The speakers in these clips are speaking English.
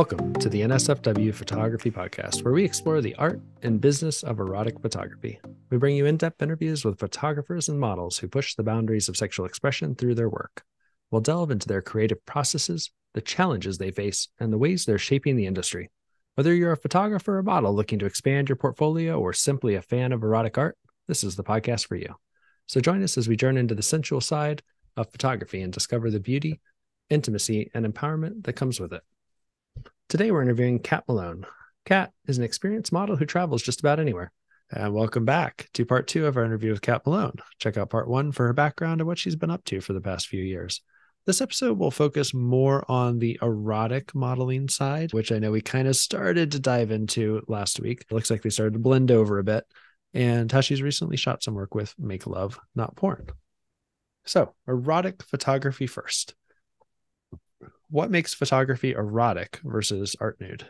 Welcome to the NSFW Photography Podcast, where we explore the art and business of erotic photography. We bring you in depth interviews with photographers and models who push the boundaries of sexual expression through their work. We'll delve into their creative processes, the challenges they face, and the ways they're shaping the industry. Whether you're a photographer or model looking to expand your portfolio or simply a fan of erotic art, this is the podcast for you. So join us as we journey into the sensual side of photography and discover the beauty, intimacy, and empowerment that comes with it. Today we're interviewing Kat Malone. Kat is an experienced model who travels just about anywhere. And welcome back to part two of our interview with Kat Malone. Check out part one for her background and what she's been up to for the past few years. This episode will focus more on the erotic modeling side, which I know we kind of started to dive into last week. It looks like they started to blend over a bit, and how she's recently shot some work with Make Love, Not Porn. So, erotic photography first what makes photography erotic versus art nude?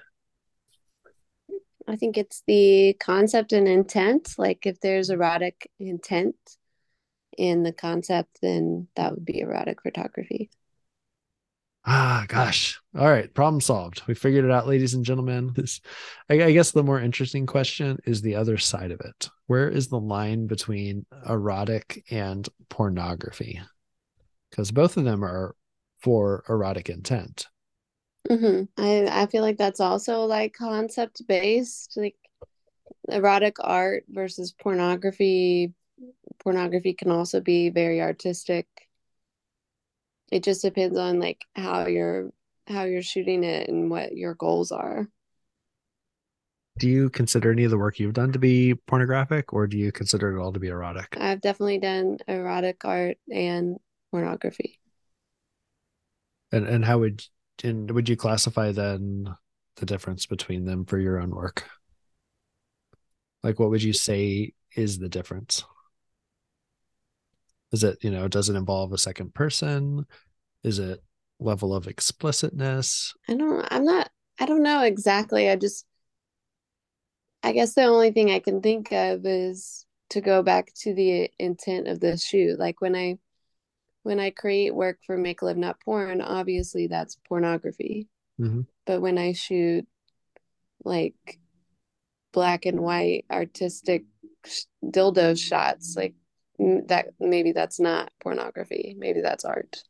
I think it's the concept and intent. Like if there's erotic intent in the concept, then that would be erotic photography. Ah, gosh. All right. Problem solved. We figured it out, ladies and gentlemen. This, I, I guess the more interesting question is the other side of it. Where is the line between erotic and pornography? Because both of them are for erotic intent. Mm-hmm. I I feel like that's also like concept based, like erotic art versus pornography. Pornography can also be very artistic. It just depends on like how you're how you're shooting it and what your goals are. Do you consider any of the work you've done to be pornographic or do you consider it all to be erotic? I've definitely done erotic art and pornography. And and how would and would you classify then the difference between them for your own work? Like what would you say is the difference? Is it, you know, does it involve a second person? Is it level of explicitness? I don't I'm not I don't know exactly. I just I guess the only thing I can think of is to go back to the intent of the shoot. Like when I when I create work for Make Love Not Porn, obviously that's pornography. Mm-hmm. But when I shoot like black and white artistic dildo shots, like that, maybe that's not pornography. Maybe that's art.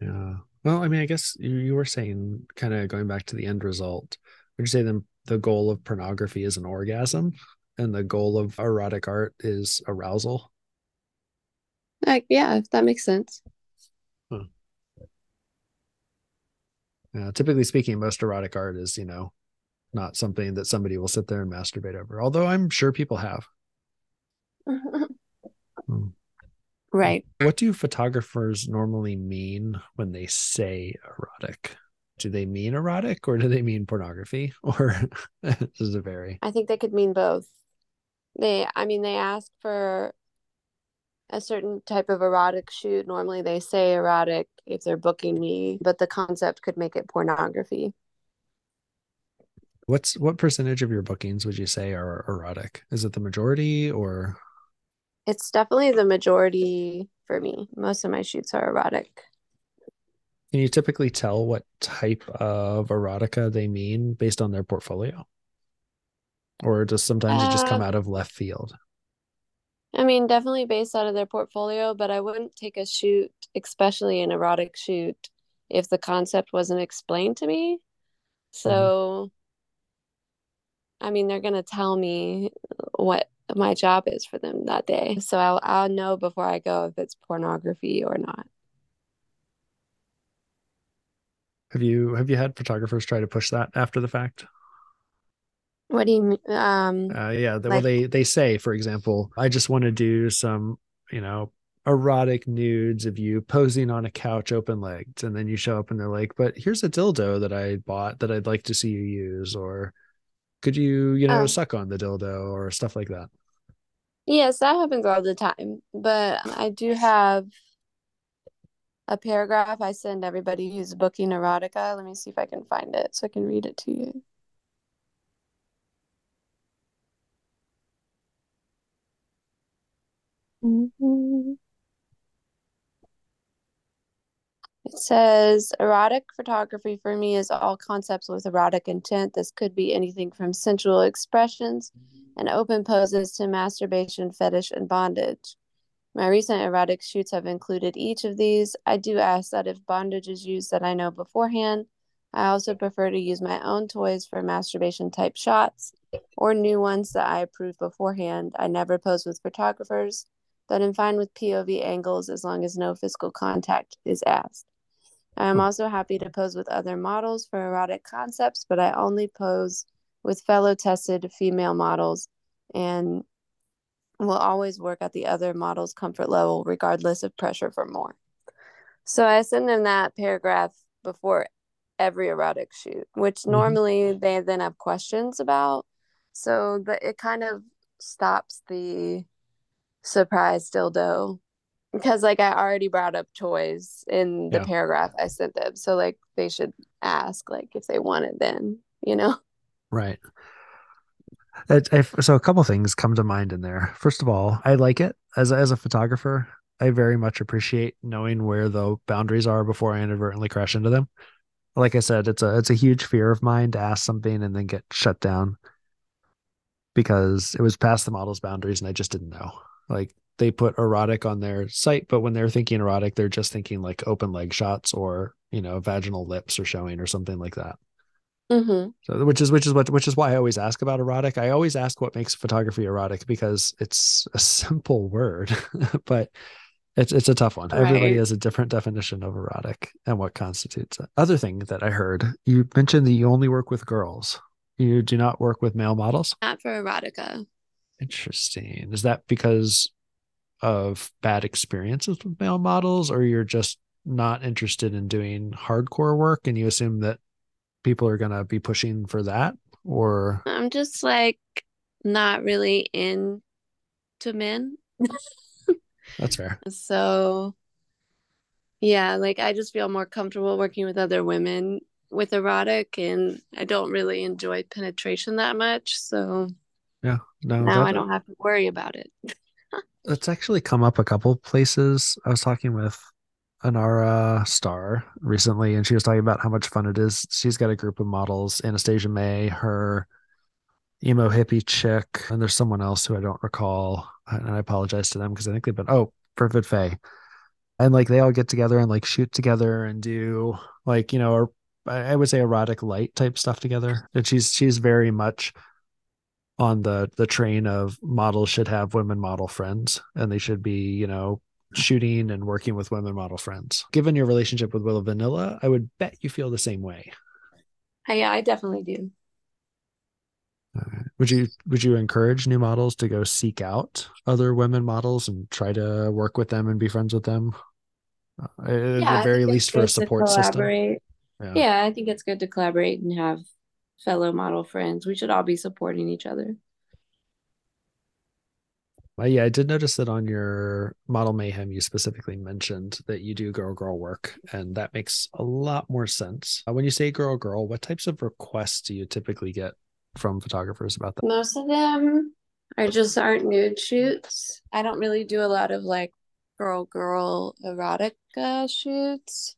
Yeah. Well, I mean, I guess you, you were saying, kind of going back to the end result, would you say then the goal of pornography is an orgasm and the goal of erotic art is arousal? Like, yeah, if that makes sense. Yeah, typically speaking, most erotic art is, you know, not something that somebody will sit there and masturbate over. Although I'm sure people have. hmm. Right. What do photographers normally mean when they say erotic? Do they mean erotic or do they mean pornography? Or does it vary? I think they could mean both. They, I mean, they ask for a certain type of erotic shoot. Normally they say erotic if they're booking me, but the concept could make it pornography. What's what percentage of your bookings would you say are erotic? Is it the majority or It's definitely the majority for me. Most of my shoots are erotic. Can you typically tell what type of erotica they mean based on their portfolio? Or does sometimes uh, it just come uh, out of left field? I mean, definitely based out of their portfolio, but I wouldn't take a shoot, especially an erotic shoot, if the concept wasn't explained to me. So, mm-hmm. I mean, they're going to tell me what my job is for them that day. So I'll, I'll know before I go if it's pornography or not. Have you have you had photographers try to push that after the fact? What do you mean? Um, uh, yeah, the, like, well, they they say, for example, I just want to do some, you know, erotic nudes of you posing on a couch open legged and then you show up and they're like but here's a dildo that i bought that i'd like to see you use or could you you know oh. suck on the dildo or stuff like that yes that happens all the time but i do have a paragraph i send everybody who's booking erotica let me see if i can find it so i can read it to you Mm-hmm. It says erotic photography for me is all concepts with erotic intent. This could be anything from sensual expressions and open poses to masturbation, fetish, and bondage. My recent erotic shoots have included each of these. I do ask that if bondage is used that I know beforehand. I also prefer to use my own toys for masturbation type shots or new ones that I approve beforehand. I never pose with photographers, but I'm fine with POV angles as long as no physical contact is asked. I am also happy to pose with other models for erotic concepts, but I only pose with fellow tested female models and will always work at the other model's comfort level, regardless of pressure for more. So I send them that paragraph before every erotic shoot, which mm-hmm. normally they then have questions about. So that it kind of stops the surprise dildo because like I already brought up toys in the yeah. paragraph I sent them. So like they should ask like if they want it then, you know? Right. It, I, so a couple things come to mind in there. First of all, I like it as as a photographer. I very much appreciate knowing where the boundaries are before I inadvertently crash into them. Like I said, it's a it's a huge fear of mine to ask something and then get shut down because it was past the model's boundaries and I just didn't know. Like they put erotic on their site, but when they're thinking erotic, they're just thinking like open leg shots or you know vaginal lips are showing or something like that. Mm-hmm. So, which is which is what which is why I always ask about erotic. I always ask what makes photography erotic because it's a simple word, but it's it's a tough one. Right. Everybody has a different definition of erotic and what constitutes it. Other thing that I heard you mentioned that you only work with girls. You do not work with male models. Not for erotica. Interesting. Is that because of bad experiences with male models, or you're just not interested in doing hardcore work and you assume that people are going to be pushing for that? Or I'm just like not really into men. That's fair. So, yeah, like I just feel more comfortable working with other women with erotic, and I don't really enjoy penetration that much. So, yeah, no, now that, I don't have to worry about it. it's actually come up a couple places. I was talking with Anara Star recently, and she was talking about how much fun it is. She's got a group of models, Anastasia May, her emo hippie chick, and there's someone else who I don't recall. And I apologize to them because I think they've been oh, Perfect Faye. And like they all get together and like shoot together and do like, you know, er, or I would say erotic light type stuff together. And she's she's very much on the the train of models should have women model friends and they should be you know shooting and working with women model friends. Given your relationship with willow vanilla i would bet you feel the same way. Yeah i definitely do. Uh, would you would you encourage new models to go seek out other women models and try to work with them and be friends with them? Uh, at yeah, the very least for a support system. yeah. yeah i think it's good to collaborate and have fellow model friends. We should all be supporting each other. Well, yeah, I did notice that on your model mayhem, you specifically mentioned that you do girl girl work, and that makes a lot more sense. Uh, when you say girl girl, what types of requests do you typically get from photographers about that? Most of them are just art nude shoots. I don't really do a lot of like girl girl erotica shoots.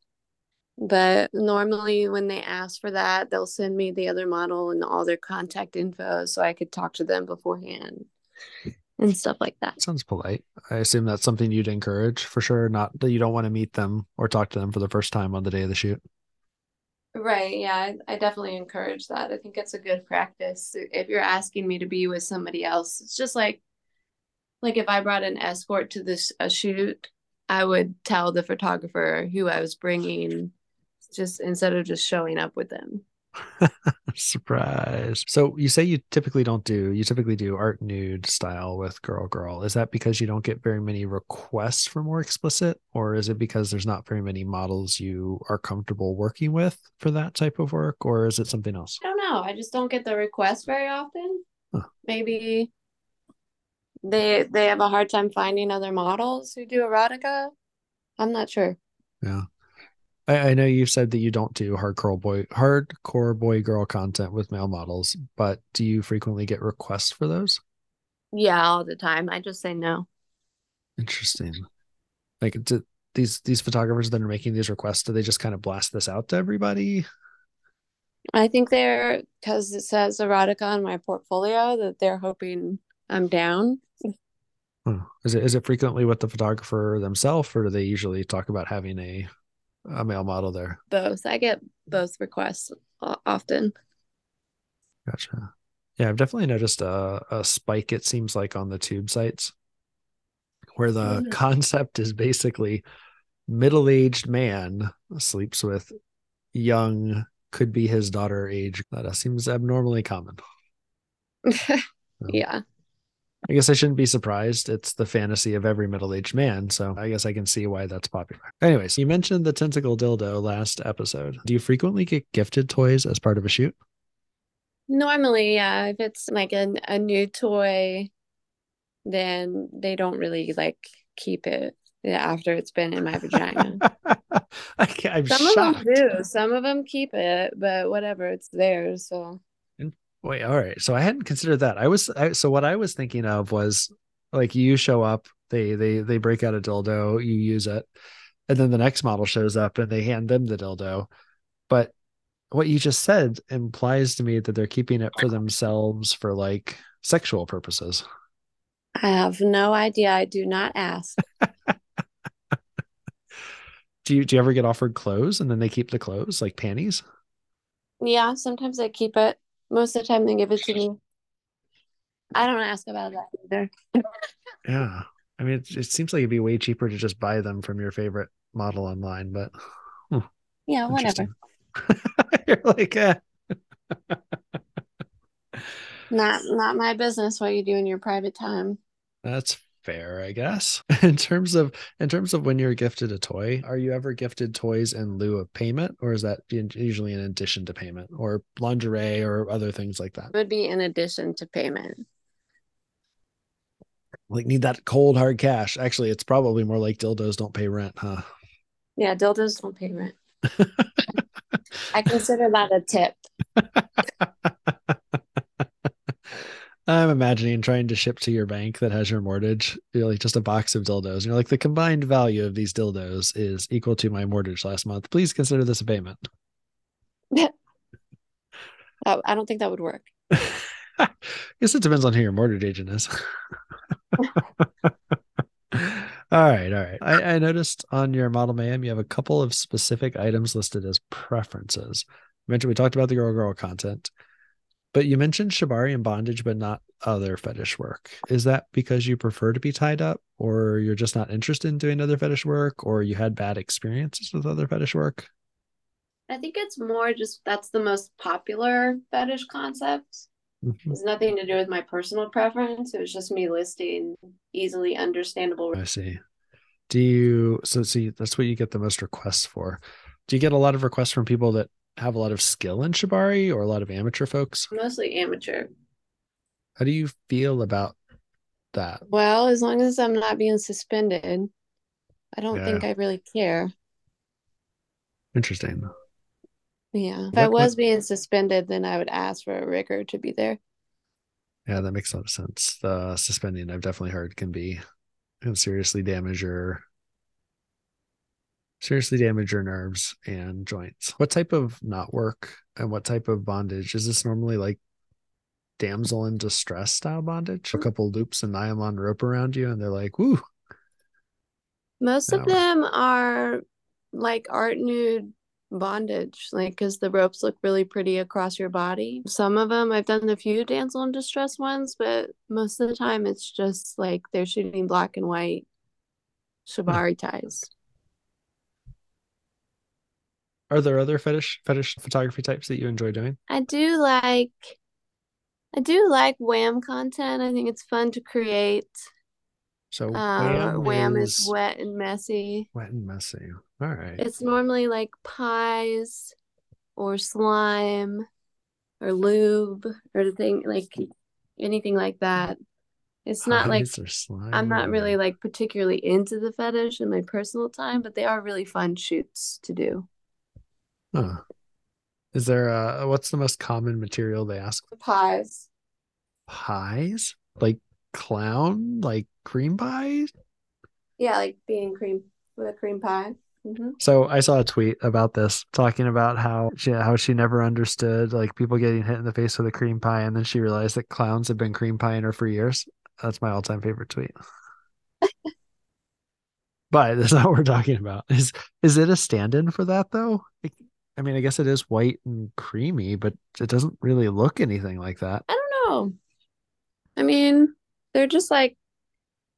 But normally, when they ask for that, they'll send me the other model and all their contact info so I could talk to them beforehand and stuff like that. Sounds polite. I assume that's something you'd encourage for sure. Not that you don't want to meet them or talk to them for the first time on the day of the shoot. Right. Yeah. I, I definitely encourage that. I think it's a good practice. If you're asking me to be with somebody else, it's just like, like if I brought an escort to this a shoot, I would tell the photographer who I was bringing just instead of just showing up with them. Surprise. So you say you typically don't do, you typically do art nude style with girl girl. Is that because you don't get very many requests for more explicit, or is it because there's not very many models you are comfortable working with for that type of work, or is it something else? I don't know. I just don't get the requests very often. Huh. Maybe they they have a hard time finding other models who do erotica. I'm not sure. Yeah. I, I know you've said that you don't do hardcore boy hardcore boy girl content with male models, but do you frequently get requests for those? Yeah, all the time. I just say no. Interesting. Like, do, these these photographers that are making these requests, do they just kind of blast this out to everybody? I think they're because it says erotica on my portfolio that they're hoping I'm down. Is it is it frequently with the photographer themselves, or do they usually talk about having a a male model there? Both. I get both requests often. Gotcha. Yeah, I've definitely noticed a, a spike, it seems like, on the tube sites where the mm-hmm. concept is basically middle aged man sleeps with young, could be his daughter age. That seems abnormally common. yeah. I guess I shouldn't be surprised. It's the fantasy of every middle aged man. So I guess I can see why that's popular. Anyways, you mentioned the tentacle dildo last episode. Do you frequently get gifted toys as part of a shoot? Normally, yeah. If it's like a, a new toy, then they don't really like keep it after it's been in my vagina. I am Some shocked. of them do. Some of them keep it, but whatever, it's theirs. So wait, all right. So I hadn't considered that. I was I, so what I was thinking of was like you show up, they they they break out a dildo, you use it, and then the next model shows up and they hand them the dildo. But what you just said implies to me that they're keeping it for themselves for like sexual purposes. I have no idea. I do not ask. do you do you ever get offered clothes and then they keep the clothes like panties? Yeah, sometimes I keep it. Most of the time they give it to me. I don't ask about that either. yeah. I mean, it, it, seems like it'd be way cheaper to just buy them from your favorite model online, but hmm, yeah, whatever. You're like, eh. not not my business what you do in your private time. That's fair, I guess. In terms of in terms of when you're gifted a toy, are you ever gifted toys in lieu of payment, or is that usually in addition to payment, or lingerie, or other things like that? It would be in addition to payment. Like need that cold hard cash. Actually, it's probably more like dildos don't pay rent, huh? Yeah, dildos don't pay rent. I consider that a tip. I'm imagining trying to ship to your bank that has your mortgage, you know, like just a box of dildos. And you're like, the combined value of these dildos is equal to my mortgage last month. Please consider this a payment. oh, I don't think that would work. I guess it depends on who your mortgage agent is. all right, all right. I, I noticed on your Model Mayhem you have a couple of specific items listed as preferences. I mentioned we talked about the girl girl content. But you mentioned shibari and bondage, but not other fetish work. Is that because you prefer to be tied up, or you're just not interested in doing other fetish work, or you had bad experiences with other fetish work? I think it's more just that's the most popular fetish concept. Mm-hmm. It's nothing to do with my personal preference. It was just me listing easily understandable. I see. Do you so see that's what you get the most requests for? Do you get a lot of requests from people that have a lot of skill in shibari or a lot of amateur folks? Mostly amateur. How do you feel about that? Well, as long as I'm not being suspended, I don't yeah. think I really care. Interesting. Yeah. If what, I was what... being suspended, then I would ask for a rigger to be there. Yeah, that makes a lot of sense. The suspending I've definitely heard can be can seriously damage your seriously damage your nerves and joints. What type of knot work and what type of bondage is this normally like damsel in distress style bondage? A mm. couple loops and nylon rope around you, and they're like, "Woo." Most of them are like art nude bondage, like because the ropes look really pretty across your body. Some of them I've done a few damsel in distress ones, but most of the time it's just like they're shooting black and white hmm. shibari ties. Are there other fetish fetish photography types that you enjoy doing? I do like I do like WAM content. I think it's fun to create. So uh, WAM, WAM is, is, wet and messy. Wet and messy. All right. It's normally like pies or slime or lube or the thing like anything like that. It's pies not like I'm not really like particularly into the fetish in my personal time, but they are really fun shoots to do. Huh. Is there a what's the most common material they ask? Pies. Pies? Like clown? Like cream pies? Yeah, like bean cream. with a cream pie. Mm-hmm. So I saw a tweet about this, talking about how she how she never understood like people getting hit in the face with a cream pie, and then she realized that clowns have been cream pieing her for years. That's my all time favorite tweet. but that's not what we're talking about. Is is it a stand-in for that though? I mean, I guess it is white and creamy, but it doesn't really look anything like that. I don't know. I mean, they're just like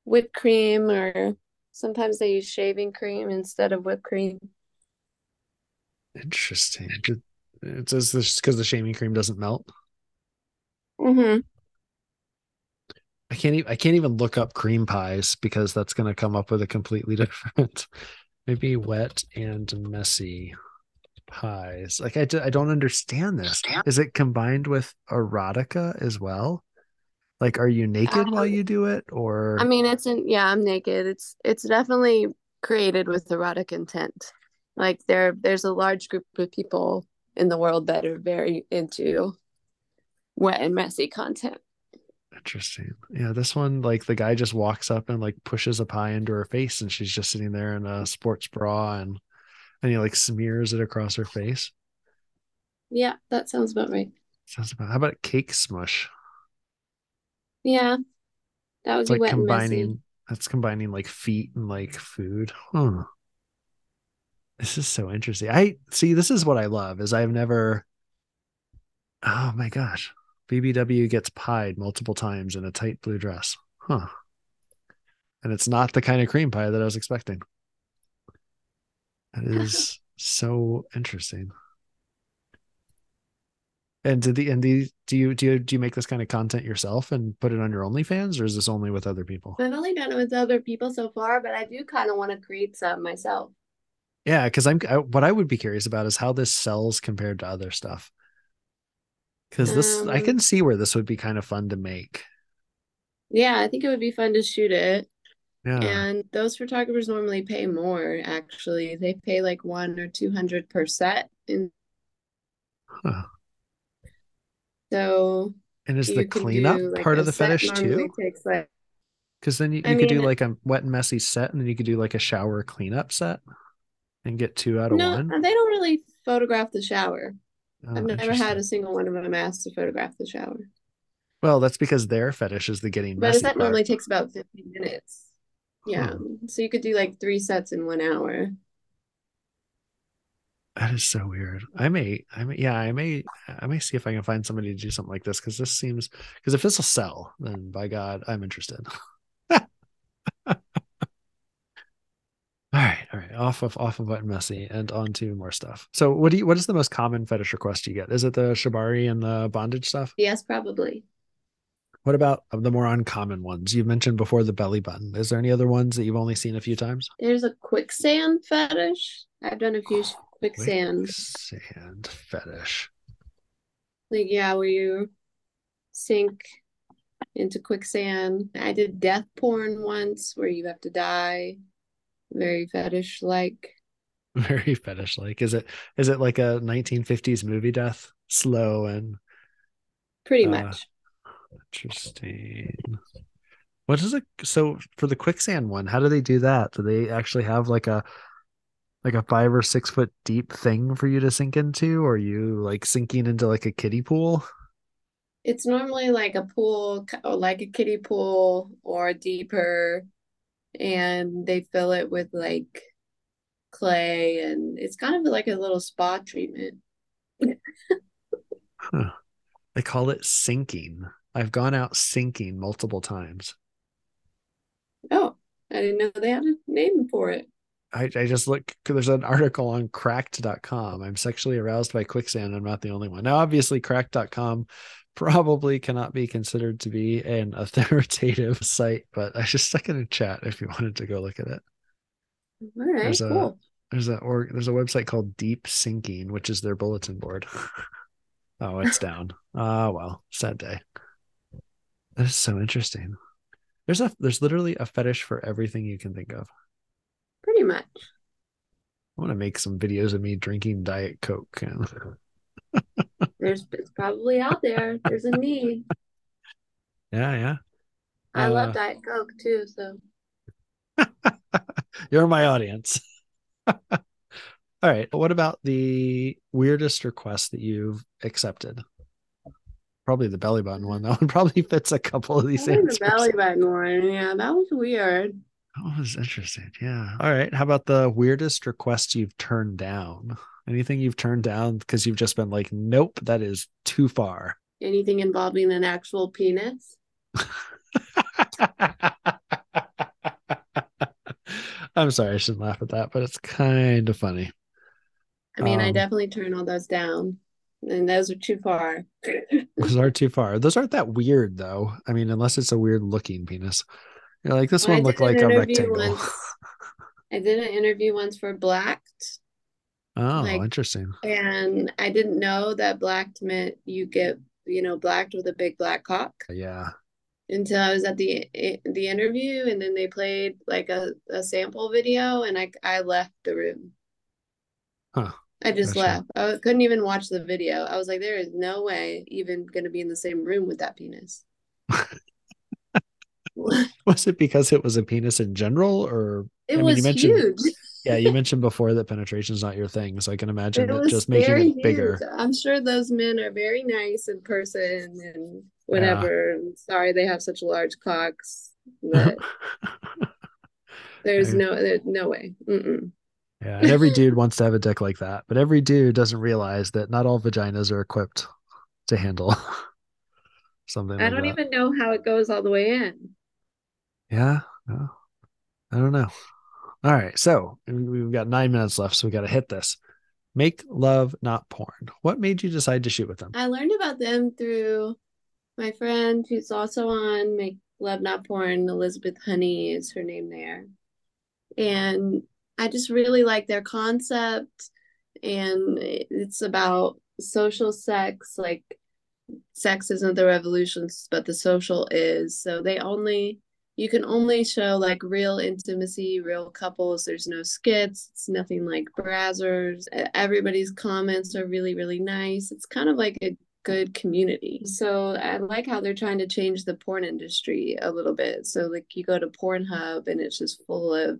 whipped cream, or sometimes they use shaving cream instead of whipped cream. Interesting. It says this because the shaving cream doesn't melt. Mm-hmm. I can't even I can't even look up cream pies because that's going to come up with a completely different. Maybe wet and messy pies. Like I, d- I don't understand this. Is it combined with erotica as well? Like, are you naked um, while you do it, or? I mean, it's in yeah, I'm naked. It's it's definitely created with erotic intent. Like there, there's a large group of people in the world that are very into wet and messy content. Interesting. Yeah, this one, like the guy just walks up and like pushes a pie into her face, and she's just sitting there in a sports bra, and and he like smears it across her face. Yeah, that sounds about right. Sounds about. How about cake smush? Yeah, that would it's be like wet combining. And messy. That's combining like feet and like food. Huh. This is so interesting. I see. This is what I love. Is I've never. Oh my gosh. BBW gets pied multiple times in a tight blue dress. Huh. And it's not the kind of cream pie that I was expecting. That is so interesting. And did the and the do you do you do you make this kind of content yourself and put it on your OnlyFans, or is this only with other people? I've only done it with other people so far, but I do kind of want to create some myself. Yeah, because I'm I, what I would be curious about is how this sells compared to other stuff because this um, I can see where this would be kind of fun to make. Yeah, I think it would be fun to shoot it. Yeah. And those photographers normally pay more. Actually, they pay like one or two hundred per set. In huh. so. And is the cleanup like part of the fetish too? Takes like. Because then you, you could mean, do like a wet and messy set, and then you could do like a shower cleanup set, and get two out of no, one. They don't really photograph the shower. Oh, I've never had a single one of them asked to photograph the shower. Well, that's because their fetish is the getting. But that normally takes about fifteen minutes. Yeah, so you could do like three sets in one hour. That is so weird. I may, I may, yeah, I may, I may see if I can find somebody to do something like this because this seems because if this will sell, then by God, I'm interested. All right, all right. Off of off of what messy and on to more stuff. So what do you what is the most common fetish request you get? Is it the shibari and the bondage stuff? Yes, probably. What about the more uncommon ones? You've mentioned before the belly button. Is there any other ones that you've only seen a few times? There's a quicksand fetish. I've done a few oh, quicksand. Quicksand fetish. Like yeah, where you sink into quicksand. I did death porn once where you have to die very fetish like very fetish like is it is it like a 1950s movie death slow and pretty uh, much interesting what is it so for the quicksand one how do they do that do they actually have like a like a five or six foot deep thing for you to sink into or you like sinking into like a kiddie pool it's normally like a pool oh, like a kiddie pool or deeper and they fill it with like clay and it's kind of like a little spa treatment. huh. They call it sinking. I've gone out sinking multiple times. Oh, I didn't know they had a name for it. I, I just look there's an article on cracked.com. I'm sexually aroused by quicksand. I'm not the only one. Now, obviously, cracked.com probably cannot be considered to be an authoritative site, but I just stuck it in chat if you wanted to go look at it. All right, there's cool. A, there's a or there's a website called Deep Sinking, which is their bulletin board. oh, it's down. Ah, oh, well, sad day. That is so interesting. There's a there's literally a fetish for everything you can think of. Pretty much. I want to make some videos of me drinking Diet Coke. There's it's probably out there. There's a need. Yeah, yeah. I uh, love Diet Coke too, so You're my audience. All right. What about the weirdest request that you've accepted? Probably the belly button one. That one probably fits a couple of these answers. The belly button one. Yeah, that was weird. That was interesting. Yeah. All right. How about the weirdest request you've turned down? Anything you've turned down because you've just been like, nope, that is too far. Anything involving an actual penis? I'm sorry, I shouldn't laugh at that, but it's kind of funny. I mean, um, I definitely turn all those down, and those are too far. those are too far. Those aren't that weird, though. I mean, unless it's a weird looking penis. You're like, this well, one looked like a rectangle. Once, I did an interview once for Blacked. Oh, like, interesting. And I didn't know that Blacked meant you get, you know, blacked with a big black cock. Yeah until I was at the the interview, and then they played like a, a sample video, and I I left the room. Huh. I just laughed. I couldn't even watch the video. I was like, there is no way even going to be in the same room with that penis. was it because it was a penis in general, or it I was you mentioned, huge? yeah, you mentioned before that penetration is not your thing, so I can imagine it, just making it huge. bigger. I'm sure those men are very nice in person and whatever. Yeah. Sorry, they have such large cocks. But there's no, there's no way. Mm-mm. Yeah, and every dude wants to have a dick like that, but every dude doesn't realize that not all vaginas are equipped to handle something. I don't that. even know how it goes all the way in. Yeah, no, I don't know. All right, so we've got nine minutes left, so we got to hit this. Make love, not porn. What made you decide to shoot with them? I learned about them through my friend who's also on Make Love Not Porn, Elizabeth Honey is her name there. And I just really like their concept. And it's about social sex, like sex isn't the revolution, but the social is. So they only you can only show like real intimacy, real couples. There's no skits. It's nothing like Brazzers. Everybody's comments are really, really nice. It's kind of like a good community. So I like how they're trying to change the porn industry a little bit. So like you go to Pornhub and it's just full of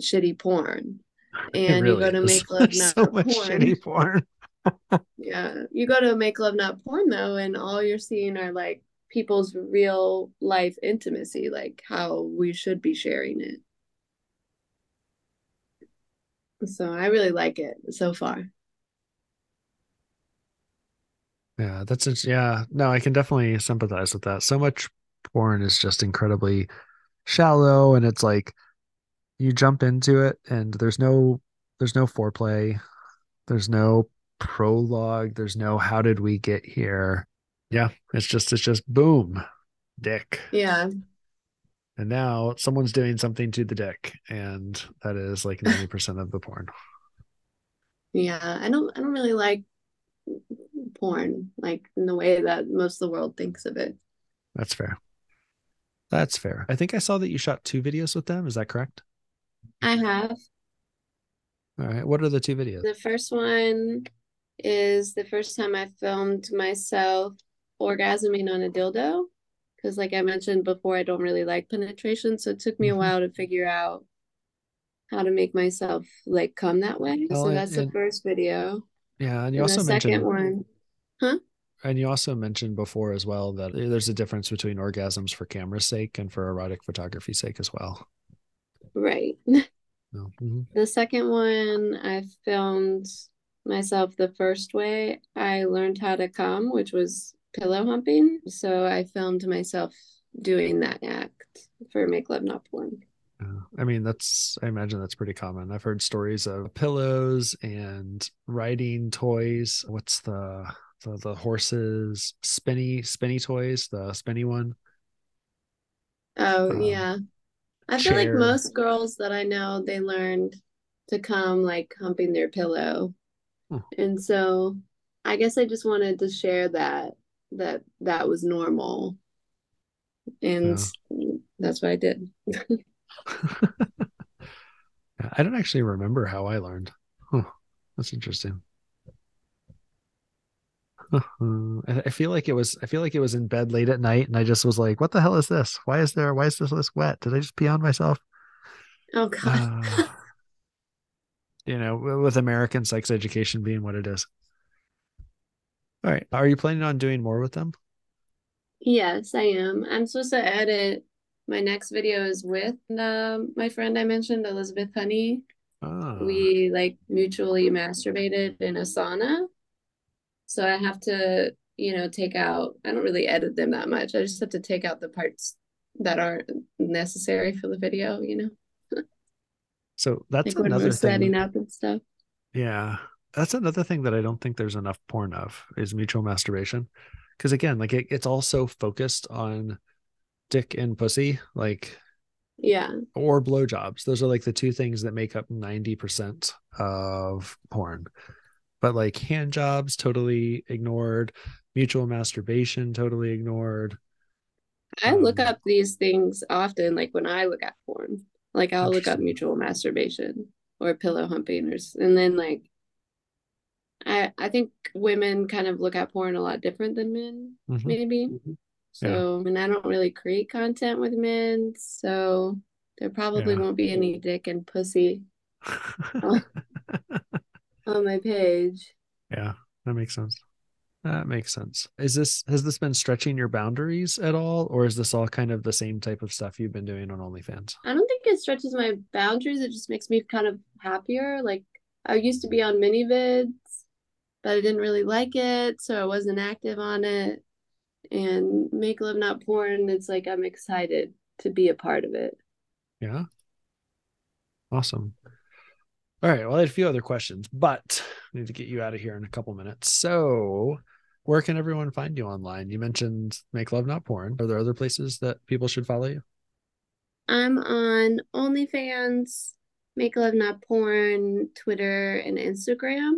shitty porn. And really you go to is. Make Love Not so much porn. shitty porn. yeah. You go to Make Love Not Porn though, and all you're seeing are like people's real life intimacy, like how we should be sharing it. So I really like it so far. Yeah, that's it. Yeah, no, I can definitely sympathize with that. So much porn is just incredibly shallow, and it's like you jump into it, and there's no there's no foreplay, there's no prologue, there's no how did we get here. Yeah, it's just it's just boom, dick. Yeah. And now someone's doing something to the dick, and that is like ninety percent of the porn. Yeah, I don't I don't really like porn, like in the way that most of the world thinks of it. That's fair. That's fair. I think I saw that you shot two videos with them. Is that correct? I have. All right. What are the two videos? The first one is the first time I filmed myself orgasming on a dildo. Because, like I mentioned before, I don't really like penetration. So it took me a mm-hmm. while to figure out how to make myself like come that way. so that's and, the first video. Yeah. And you and also the mentioned. second one Huh? And you also mentioned before as well that there's a difference between orgasms for camera's sake and for erotic photography's sake as well. Right. No. Mm-hmm. The second one, I filmed myself the first way I learned how to come, which was pillow humping. So I filmed myself doing that act for Make Love Not Porn. I mean, that's, I imagine that's pretty common. I've heard stories of pillows and riding toys. What's the, the the horses spinny spinny toys the spinny one oh um, yeah i chair. feel like most girls that i know they learned to come like humping their pillow huh. and so i guess i just wanted to share that that that was normal and that's what i did i don't actually remember how i learned huh. that's interesting I feel like it was I feel like it was in bed late at night and I just was like, what the hell is this? Why is there why is this list wet? Did I just pee on myself? Oh god. Uh, you know, with American sex education being what it is. All right. Are you planning on doing more with them? Yes, I am. I'm supposed to edit my next video is with um, my friend I mentioned, Elizabeth Honey. Oh. We like mutually masturbated in a sauna. So I have to, you know, take out, I don't really edit them that much. I just have to take out the parts that aren't necessary for the video, you know. so that's like another thing. Setting up and stuff. Yeah. That's another thing that I don't think there's enough porn of is mutual masturbation. Because again, like it, it's all so focused on dick and pussy, like yeah, or blowjobs. Those are like the two things that make up 90% of porn. But like hand jobs, totally ignored. Mutual masturbation, totally ignored. I um, look up these things often, like when I look at porn. Like I'll look up mutual masturbation or pillow humping, or and then like I I think women kind of look at porn a lot different than men, mm-hmm. maybe. Mm-hmm. So, yeah. and I don't really create content with men, so there probably yeah. won't be any dick and pussy on, my page. Yeah, that makes sense. That makes sense. Is this has this been stretching your boundaries at all, or is this all kind of the same type of stuff you've been doing on OnlyFans? I don't think it stretches my boundaries. It just makes me kind of happier. Like I used to be on ManyVids, but I didn't really like it, so I wasn't active on it and make love not porn it's like i'm excited to be a part of it yeah awesome all right well i had a few other questions but I need to get you out of here in a couple minutes. So where can everyone find you online? You mentioned make love not porn. Are there other places that people should follow you? I'm on onlyfans make love not porn twitter and instagram.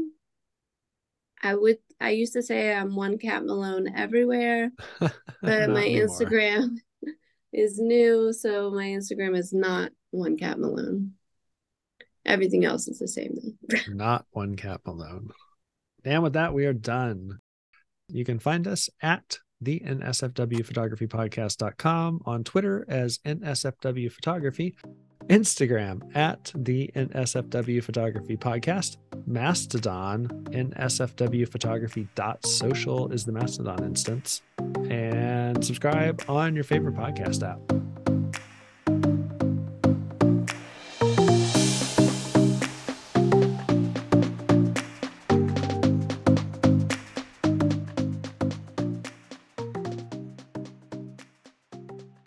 I would I used to say I'm one Kat Malone everywhere, but my anymore. Instagram is new, so my Instagram is not one Kat Malone. Everything else is the same not one Kat Malone. And with that, we are done. You can find us at the NSFW Photography Podcast.com on Twitter as NSFW Photography Instagram at the NSFW Photography Podcast. Mastodon, NSFW Photography social is the Mastodon instance. And subscribe on your favorite podcast app.